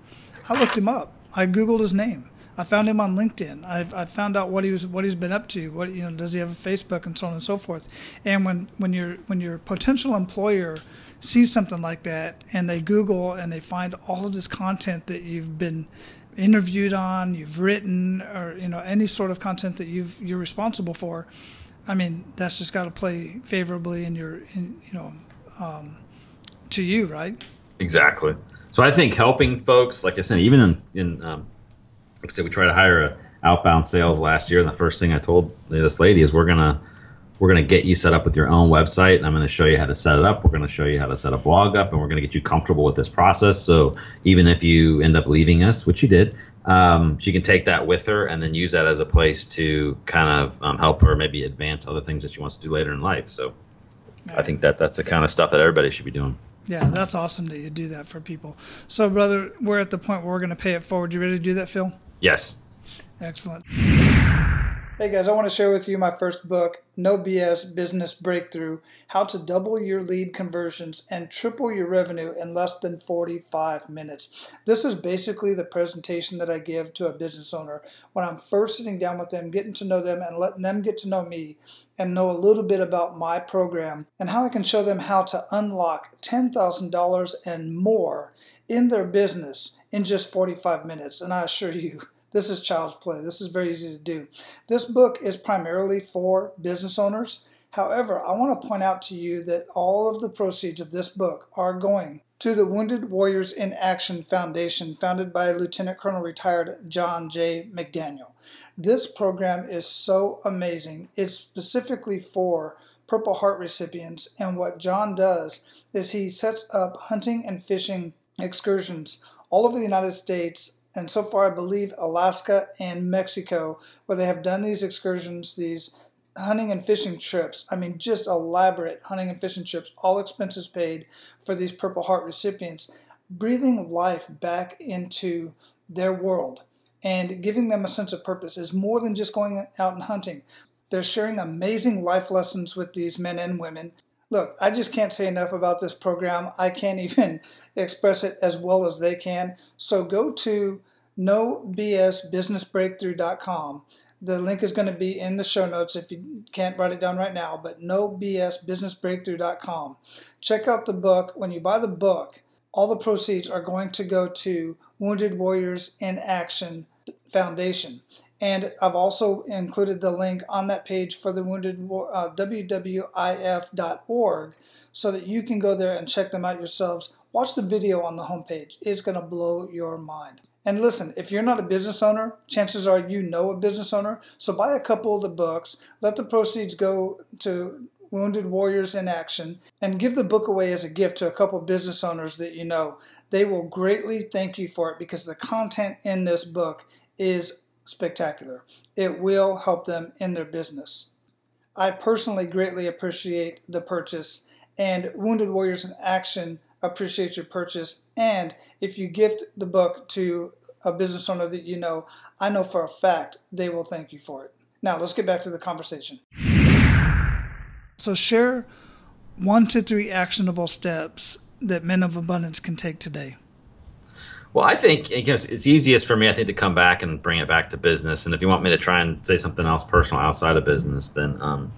I looked him up. I googled his name. I found him on LinkedIn. I, found out what he was, what he's been up to. What you know, does he have a Facebook and so on and so forth. And when when your when your potential employer sees something like that and they Google and they find all of this content that you've been interviewed on, you've written, or you know any sort of content that you've you're responsible for, I mean that's just got to play favorably in your in, you know um, to you, right? Exactly. So I think helping folks, like I said, even in, in um, like I said, we tried to hire a outbound sales last year, and the first thing I told this lady is we're gonna we're going to get you set up with your own website and i'm going to show you how to set it up. We're going to show you how to set a blog up and we're going to get you comfortable with this process. So even if you end up leaving us which you did um, she can take that with her and then use that as a place to kind of um, help her maybe advance other things that she wants to do later in life. So yeah. i think that that's the kind of stuff that everybody should be doing. Yeah that's awesome that you do that for people. So brother we're at the point where we're going to pay it forward. You ready to do that phil? Yes. Excellent Hey guys, I want to share with you my first book, No BS Business Breakthrough How to Double Your Lead Conversions and Triple Your Revenue in Less Than 45 Minutes. This is basically the presentation that I give to a business owner when I'm first sitting down with them, getting to know them, and letting them get to know me and know a little bit about my program and how I can show them how to unlock $10,000 and more in their business in just 45 minutes. And I assure you, This is child's play. This is very easy to do. This book is primarily for business owners. However, I want to point out to you that all of the proceeds of this book are going to the Wounded Warriors in Action Foundation, founded by Lieutenant Colonel retired John J. McDaniel. This program is so amazing. It's specifically for Purple Heart recipients, and what John does is he sets up hunting and fishing excursions all over the United States and so far I believe Alaska and Mexico, where they have done these excursions, these hunting and fishing trips. I mean, just elaborate hunting and fishing trips, all expenses paid for these Purple Heart recipients, breathing life back into their world and giving them a sense of purpose is more than just going out and hunting. They're sharing amazing life lessons with these men and women. Look, I just can't say enough about this program. I can't even express it as well as they can. So go to nobsbusinessbreakthrough.com. The link is going to be in the show notes if you can't write it down right now, but nobsbusinessbreakthrough.com. Check out the book. When you buy the book, all the proceeds are going to go to Wounded Warriors in Action Foundation. And I've also included the link on that page for the Wounded uh, WWIF.org so that you can go there and check them out yourselves. Watch the video on the homepage. It's going to blow your mind. And listen, if you're not a business owner, chances are you know a business owner. So buy a couple of the books, let the proceeds go to Wounded Warriors in Action, and give the book away as a gift to a couple business owners that you know. They will greatly thank you for it because the content in this book is spectacular. It will help them in their business. I personally greatly appreciate the purchase, and Wounded Warriors in Action appreciate your purchase. And if you gift the book to a business owner that you know, I know for a fact they will thank you for it. Now, let's get back to the conversation. So, share one to three actionable steps that men of abundance can take today. Well, I think it's easiest for me, I think, to come back and bring it back to business. And if you want me to try and say something else personal outside of business, then um,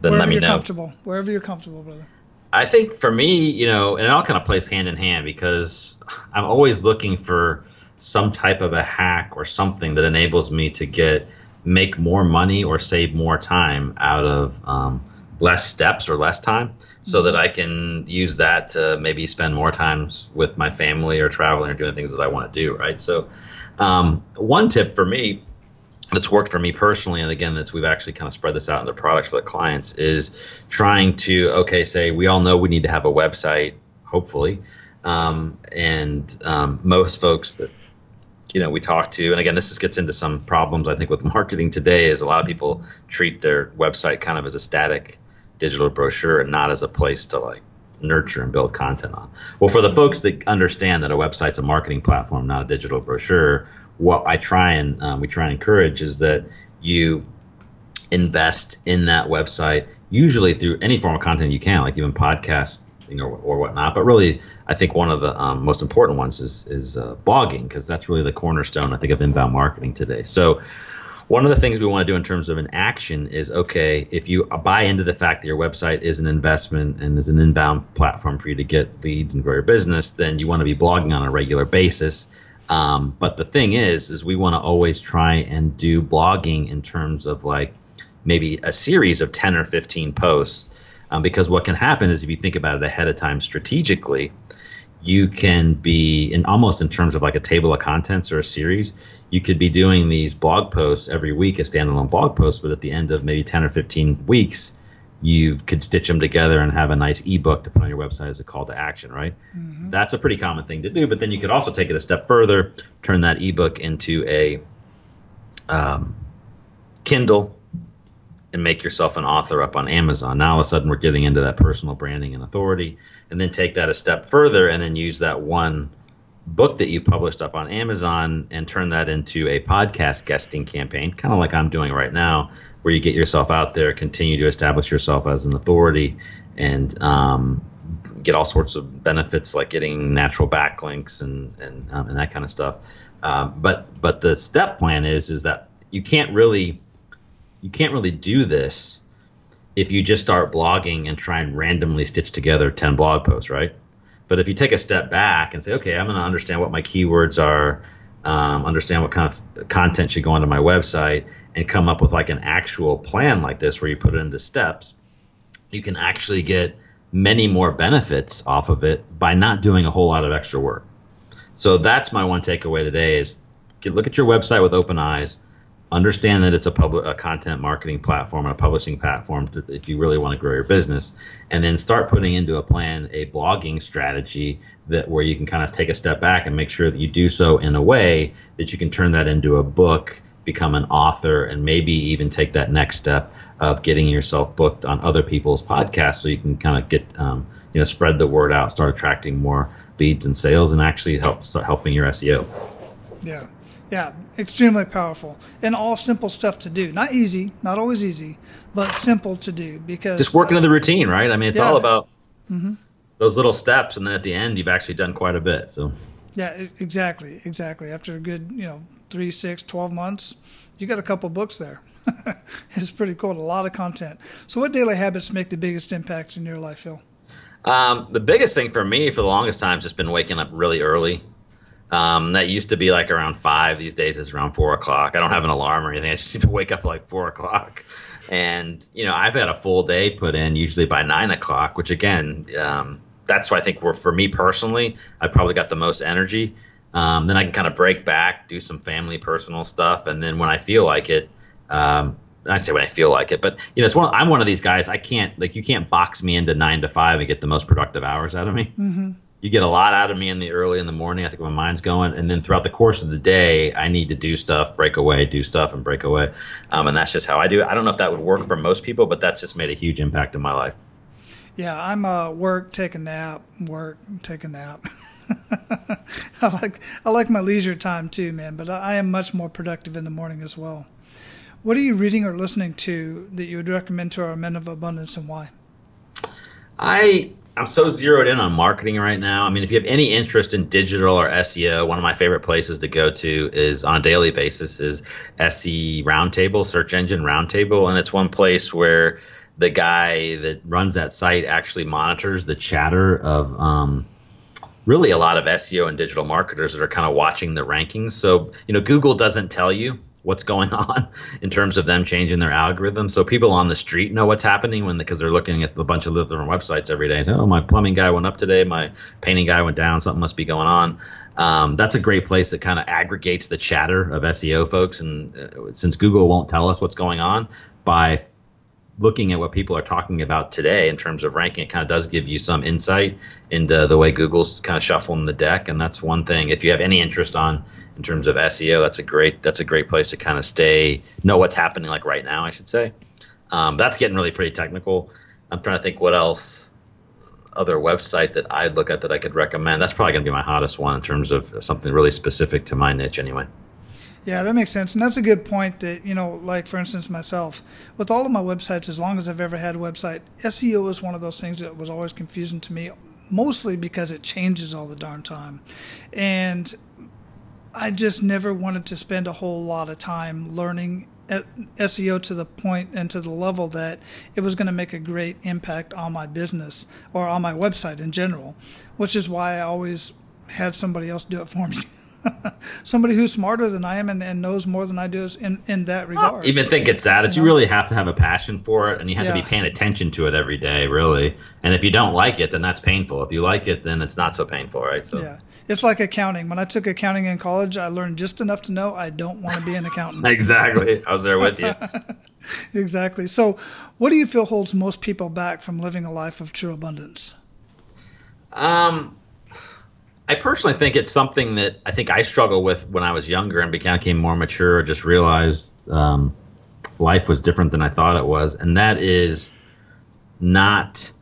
then Wherever let me you're know. Comfortable. Wherever you're comfortable, brother. I think for me, you know, and it all kind of plays hand in hand because I'm always looking for some type of a hack or something that enables me to get make more money or save more time out of um, less steps or less time so that I can use that to maybe spend more times with my family or traveling or doing things that I want to do, right? So, um, one tip for me that's worked for me personally, and again, that's we've actually kind of spread this out into products for the clients, is trying to okay, say we all know we need to have a website, hopefully, um, and um, most folks that you know we talk to, and again, this is, gets into some problems I think with marketing today, is a lot of people treat their website kind of as a static digital brochure and not as a place to like nurture and build content on. Well, for the folks that understand that a website's a marketing platform, not a digital brochure, what I try and um, we try and encourage is that you invest in that website, usually through any form of content you can, like even podcasting or, or whatnot. But really, I think one of the um, most important ones is is uh, blogging because that's really the cornerstone I think of inbound marketing today. So one of the things we want to do in terms of an action is okay if you buy into the fact that your website is an investment and is an inbound platform for you to get leads and grow your business then you want to be blogging on a regular basis. Um, but the thing is is we want to always try and do blogging in terms of like maybe a series of 10 or 15 posts. Um, because what can happen is if you think about it ahead of time strategically you can be in almost in terms of like a table of contents or a series you could be doing these blog posts every week as standalone blog posts but at the end of maybe 10 or 15 weeks you could stitch them together and have a nice ebook to put on your website as a call to action right mm-hmm. that's a pretty common thing to do but then you could also take it a step further turn that ebook into a um, kindle and make yourself an author up on Amazon. Now all of a sudden we're getting into that personal branding and authority, and then take that a step further and then use that one book that you published up on Amazon and turn that into a podcast guesting campaign, kind of like I'm doing right now, where you get yourself out there, continue to establish yourself as an authority, and um, get all sorts of benefits like getting natural backlinks and and, um, and that kind of stuff. Um, but but the step plan is is that you can't really you can't really do this if you just start blogging and try and randomly stitch together 10 blog posts, right? But if you take a step back and say, okay, I'm going to understand what my keywords are, um, understand what kind of content should go onto my website, and come up with like an actual plan like this where you put it into steps, you can actually get many more benefits off of it by not doing a whole lot of extra work. So that's my one takeaway today is look at your website with open eyes, understand that it's a public a content marketing platform and a publishing platform to, if you really want to grow your business and then start putting into a plan a blogging strategy that where you can kind of take a step back and make sure that you do so in a way that you can turn that into a book become an author and maybe even take that next step of getting yourself booked on other people's podcasts so you can kind of get um, you know spread the word out start attracting more leads and sales and actually help start helping your seo yeah yeah extremely powerful and all simple stuff to do not easy not always easy but simple to do because just working uh, in the routine right i mean it's yeah. all about mm-hmm. those little steps and then at the end you've actually done quite a bit so yeah exactly exactly after a good you know three, six, 12 months, you got a couple books there. it's pretty cool. A lot of content. So, what daily habits make the biggest impact in your life, Phil? Um, the biggest thing for me for the longest time has just been waking up really early. Um, that used to be like around five. These days it's around four o'clock. I don't have an alarm or anything. I just need to wake up like four o'clock. And you know, I've had a full day put in usually by nine o'clock, which again, um, that's why I think we're for me personally, I probably got the most energy. Um, then I can kind of break back, do some family personal stuff, and then when I feel like it, um, I say when I feel like it, but you know, it's one. I'm one of these guys. I can't like you can't box me into nine to five and get the most productive hours out of me. Mm-hmm. You get a lot out of me in the early in the morning. I think my mind's going, and then throughout the course of the day, I need to do stuff, break away, do stuff, and break away. Um, and that's just how I do it. I don't know if that would work for most people, but that's just made a huge impact in my life. Yeah, I'm uh, work, take a nap, work, take a nap. I like I like my leisure time too, man. But I am much more productive in the morning as well. What are you reading or listening to that you would recommend to our men of abundance, and why? I I'm so zeroed in on marketing right now. I mean, if you have any interest in digital or SEO, one of my favorite places to go to is on a daily basis is SE Roundtable, Search Engine Roundtable, and it's one place where the guy that runs that site actually monitors the chatter of um, really a lot of SEO and digital marketers that are kind of watching the rankings. So, you know, Google doesn't tell you what's going on in terms of them changing their algorithm. So people on the street know what's happening when because they're looking at a bunch of different websites every day. So, oh, my plumbing guy went up today, my painting guy went down. Something must be going on. Um, that's a great place that kind of aggregates the chatter of SEO folks. And uh, since Google won't tell us what's going on, by looking at what people are talking about today in terms of ranking, it kind of does give you some insight into the way Google's kind of shuffling the deck, and that's one thing. If you have any interest on in terms of SEO, that's a great that's a great place to kind of stay know what's happening like right now, I should say. Um, that's getting really pretty technical. I'm trying to think what else other website that I'd look at that I could recommend. That's probably going to be my hottest one in terms of something really specific to my niche, anyway. Yeah, that makes sense. And that's a good point that, you know, like for instance, myself, with all of my websites, as long as I've ever had a website, SEO is one of those things that was always confusing to me, mostly because it changes all the darn time. And I just never wanted to spend a whole lot of time learning eh, SEO to the point and to the level that it was going to make a great impact on my business or on my website in general, which is why I always had somebody else do it for me. somebody who's smarter than I am and, and knows more than I do is in, in that regard. even think it's that. It's you, know? you really have to have a passion for it and you have yeah. to be paying attention to it every day, really. And if you don't like it, then that's painful. If you like it, then it's not so painful, right? So Yeah. It's like accounting. When I took accounting in college, I learned just enough to know I don't want to be an accountant. exactly. I was there with you. exactly. So, what do you feel holds most people back from living a life of true abundance? Um, I personally think it's something that I think I struggled with when I was younger and became more mature. I Just realized um, life was different than I thought it was, and that is not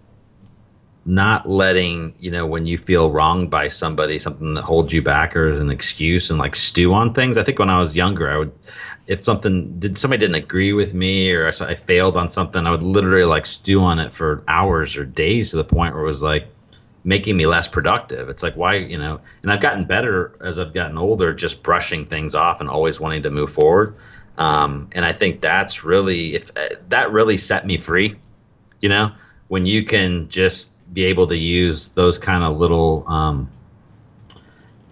not letting you know when you feel wronged by somebody something that holds you back or is an excuse and like stew on things i think when i was younger i would if something did somebody didn't agree with me or I, I failed on something i would literally like stew on it for hours or days to the point where it was like making me less productive. It's like why, you know, and I've gotten better as I've gotten older, just brushing things off and always wanting to move forward. Um, and I think that's really if uh, that really set me free. You know, when you can just be able to use those kind of little um,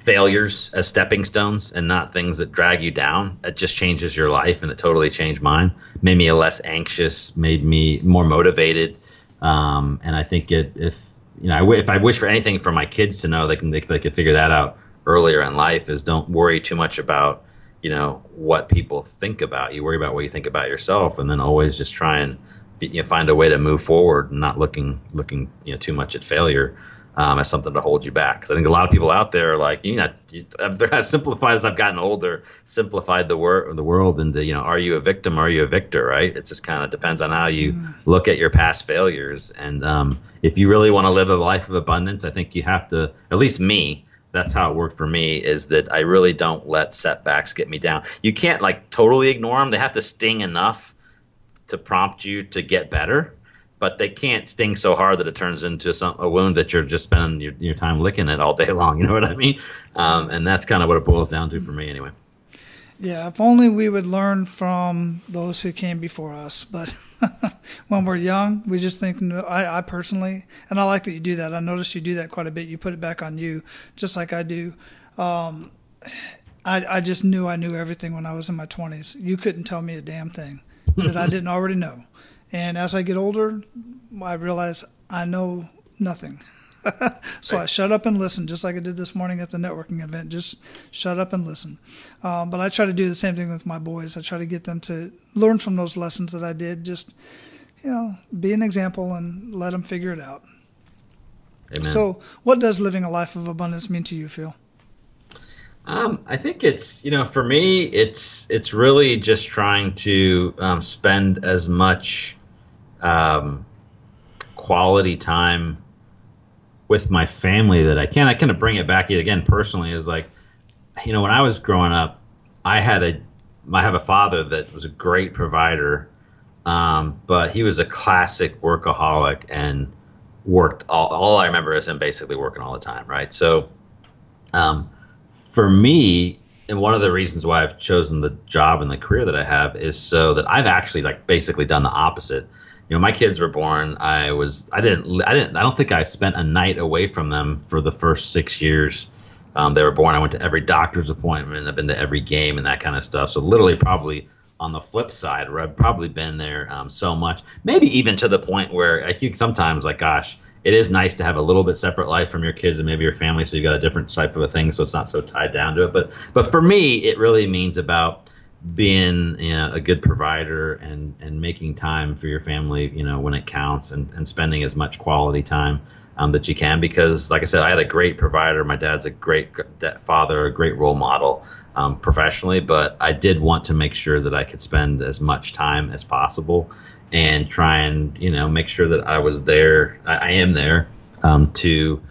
failures as stepping stones and not things that drag you down. It just changes your life, and it totally changed mine. Made me a less anxious, made me more motivated, um, and I think it if you know if I wish for anything for my kids to know, they can they, they could figure that out earlier in life. Is don't worry too much about you know what people think about you. Worry about what you think about yourself, and then always just try and you know, find a way to move forward, and not looking looking you know too much at failure um, as something to hold you back. Because I think a lot of people out there are like, you know, they're as simplified as I've gotten older, simplified the wor- the world into, you know, are you a victim? Are you a victor? Right? It just kind of depends on how you mm. look at your past failures. And um, if you really want to live a life of abundance, I think you have to, at least me, that's how it worked for me is that I really don't let setbacks get me down. You can't like totally ignore them. They have to sting enough to prompt you to get better but they can't sting so hard that it turns into some a wound that you're just spending your, your time licking it all day long. You know what I mean? Um, and that's kind of what it boils down to for me, anyway. Yeah, if only we would learn from those who came before us. But when we're young, we just think. I, I personally, and I like that you do that. I noticed you do that quite a bit. You put it back on you, just like I do. Um, I, I just knew I knew everything when I was in my 20s. You couldn't tell me a damn thing that I didn't already know. And as I get older, I realize I know nothing. so right. I shut up and listen, just like I did this morning at the networking event. Just shut up and listen. Um, but I try to do the same thing with my boys. I try to get them to learn from those lessons that I did. Just you know, be an example and let them figure it out. Amen. So, what does living a life of abundance mean to you, Phil? Um, I think it's you know for me it's it's really just trying to um, spend as much um, quality time with my family that I can. I kind of bring it back again personally is like, you know, when I was growing up, I had a, I have a father that was a great provider, um, but he was a classic workaholic and worked all, all I remember is him basically working all the time. Right. So, um, for me, and one of the reasons why I've chosen the job and the career that I have is so that I've actually like basically done the opposite you know, my kids were born. I was, I didn't, I didn't, I don't think I spent a night away from them for the first six years. Um, they were born. I went to every doctor's appointment. I've been to every game and that kind of stuff. So literally, probably on the flip side, where I've probably been there um, so much, maybe even to the point where I think sometimes, like, gosh, it is nice to have a little bit separate life from your kids and maybe your family, so you've got a different type of a thing, so it's not so tied down to it. But, but for me, it really means about being you know, a good provider and, and making time for your family, you know, when it counts and, and spending as much quality time um, that you can. Because, like I said, I had a great provider. My dad's a great father, a great role model um, professionally, but I did want to make sure that I could spend as much time as possible and try and, you know, make sure that I was there. I, I am there um, to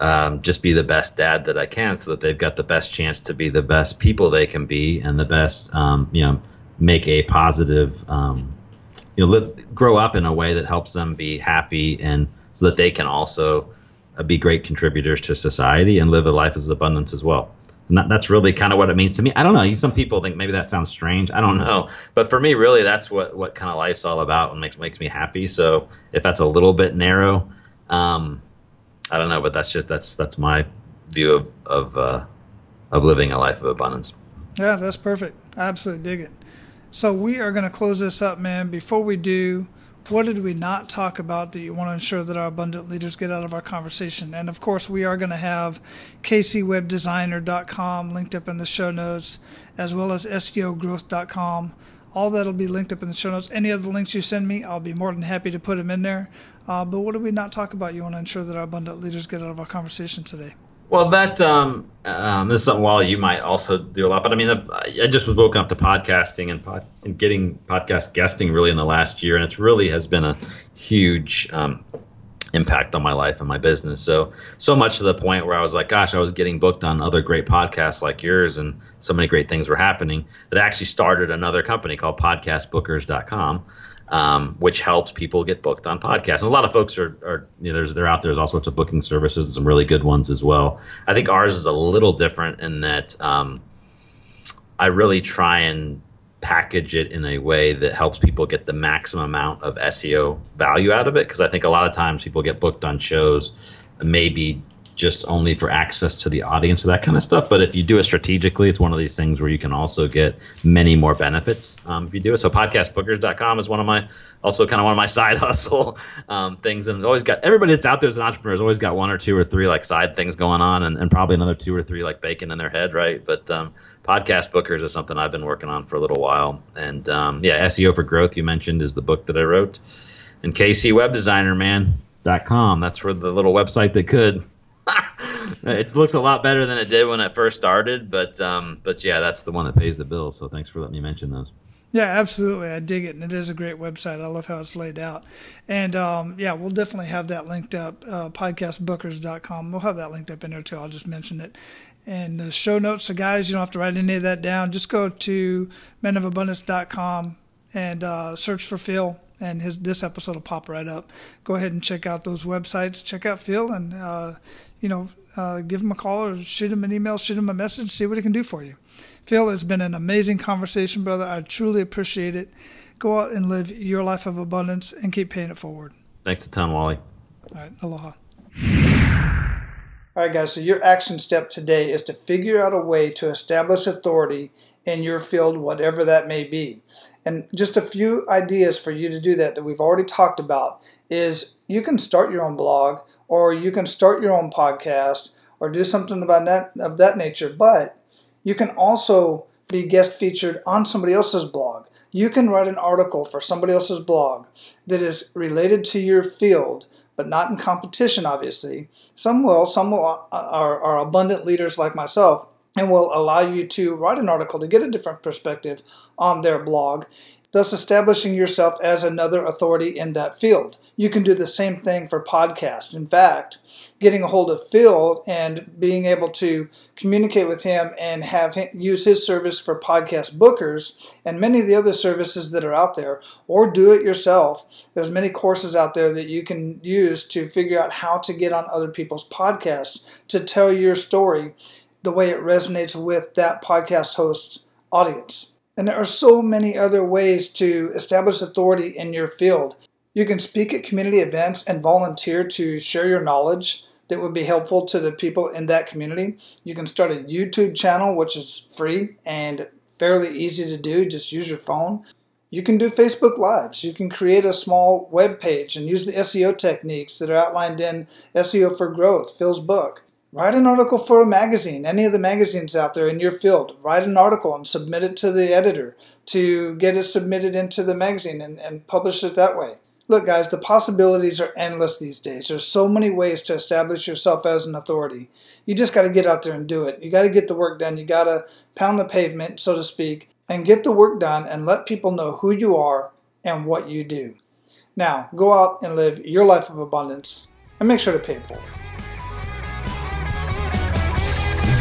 um, just be the best dad that I can so that they've got the best chance to be the best people they can be and the best, um, you know, make a positive, um, you know, live, grow up in a way that helps them be happy and so that they can also uh, be great contributors to society and live a life of abundance as well. And that, that's really kind of what it means to me. I don't know. Some people think maybe that sounds strange. I don't know. But for me, really, that's what, what kind of life's all about and makes, makes me happy. So if that's a little bit narrow, um, I don't know, but that's just that's that's my view of of uh, of living a life of abundance. Yeah, that's perfect. I absolutely dig it. So we are going to close this up, man. Before we do, what did we not talk about that you want to ensure that our abundant leaders get out of our conversation? And of course, we are going to have kcwebdesigner.com linked up in the show notes, as well as SEOgrowth.com. All that'll be linked up in the show notes. Any other links you send me, I'll be more than happy to put them in there. Uh, but what did we not talk about? You want to ensure that our abundant leaders get out of our conversation today. Well, that um, um, this is something while you might also do a lot, but I mean, I just was woken up to podcasting and, pod, and getting podcast guesting really in the last year, and it's really has been a huge um, impact on my life and my business. So so much to the point where I was like, gosh, I was getting booked on other great podcasts like yours, and so many great things were happening that I actually started another company called PodcastBookers.com um, which helps people get booked on podcasts. And a lot of folks are, are you know, there's, they're out there. There's all sorts of booking services and some really good ones as well. I think ours is a little different in that um, I really try and package it in a way that helps people get the maximum amount of SEO value out of it. Because I think a lot of times people get booked on shows maybe just only for access to the audience or that kind of stuff. But if you do it strategically, it's one of these things where you can also get many more benefits um, if you do it. So podcastbookers.com is one of my also kind of one of my side hustle um, things. And always got everybody that's out there as an entrepreneur has always got one or two or three like side things going on and, and probably another two or three like bacon in their head, right? But um, podcast bookers is something I've been working on for a little while. And um, yeah, SEO for growth you mentioned is the book that I wrote. And KC Web Designer, man, dot com. That's where the little website that could. it looks a lot better than it did when it first started, but um, but yeah, that's the one that pays the bills. So thanks for letting me mention those. Yeah, absolutely. I dig it, and it is a great website. I love how it's laid out. And um, yeah, we'll definitely have that linked up. Uh, podcastbookers.com. We'll have that linked up in there too. I'll just mention it. And the show notes, so guys, you don't have to write any of that down. Just go to menofabundance.com and uh, search for Phil, and his this episode will pop right up. Go ahead and check out those websites. Check out Phil, and uh, you know, uh, give him a call or shoot him an email, shoot him a message, see what he can do for you. Phil, it's been an amazing conversation, brother. I truly appreciate it. Go out and live your life of abundance and keep paying it forward. Thanks a ton, Wally. All right, aloha. All right, guys, so your action step today is to figure out a way to establish authority in your field, whatever that may be. And just a few ideas for you to do that that we've already talked about is you can start your own blog or you can start your own podcast or do something about that of that nature, but you can also be guest featured on somebody else's blog. You can write an article for somebody else's blog that is related to your field but not in competition, obviously. Some will, some will, uh, are, are abundant leaders like myself and will allow you to write an article to get a different perspective on their blog, thus establishing yourself as another authority in that field. You can do the same thing for podcasts. In fact, getting a hold of Phil and being able to communicate with him and have him use his service for podcast bookers and many of the other services that are out there, or do it yourself. There's many courses out there that you can use to figure out how to get on other people's podcasts to tell your story the way it resonates with that podcast host's audience. And there are so many other ways to establish authority in your field. You can speak at community events and volunteer to share your knowledge that would be helpful to the people in that community. You can start a YouTube channel, which is free and fairly easy to do. Just use your phone. You can do Facebook Lives. You can create a small web page and use the SEO techniques that are outlined in SEO for Growth, Phil's book. Write an article for a magazine, any of the magazines out there in your field. Write an article and submit it to the editor to get it submitted into the magazine and, and publish it that way. Look, guys, the possibilities are endless these days. There's so many ways to establish yourself as an authority. You just got to get out there and do it. You got to get the work done. You got to pound the pavement, so to speak, and get the work done and let people know who you are and what you do. Now, go out and live your life of abundance and make sure to pay for it forward.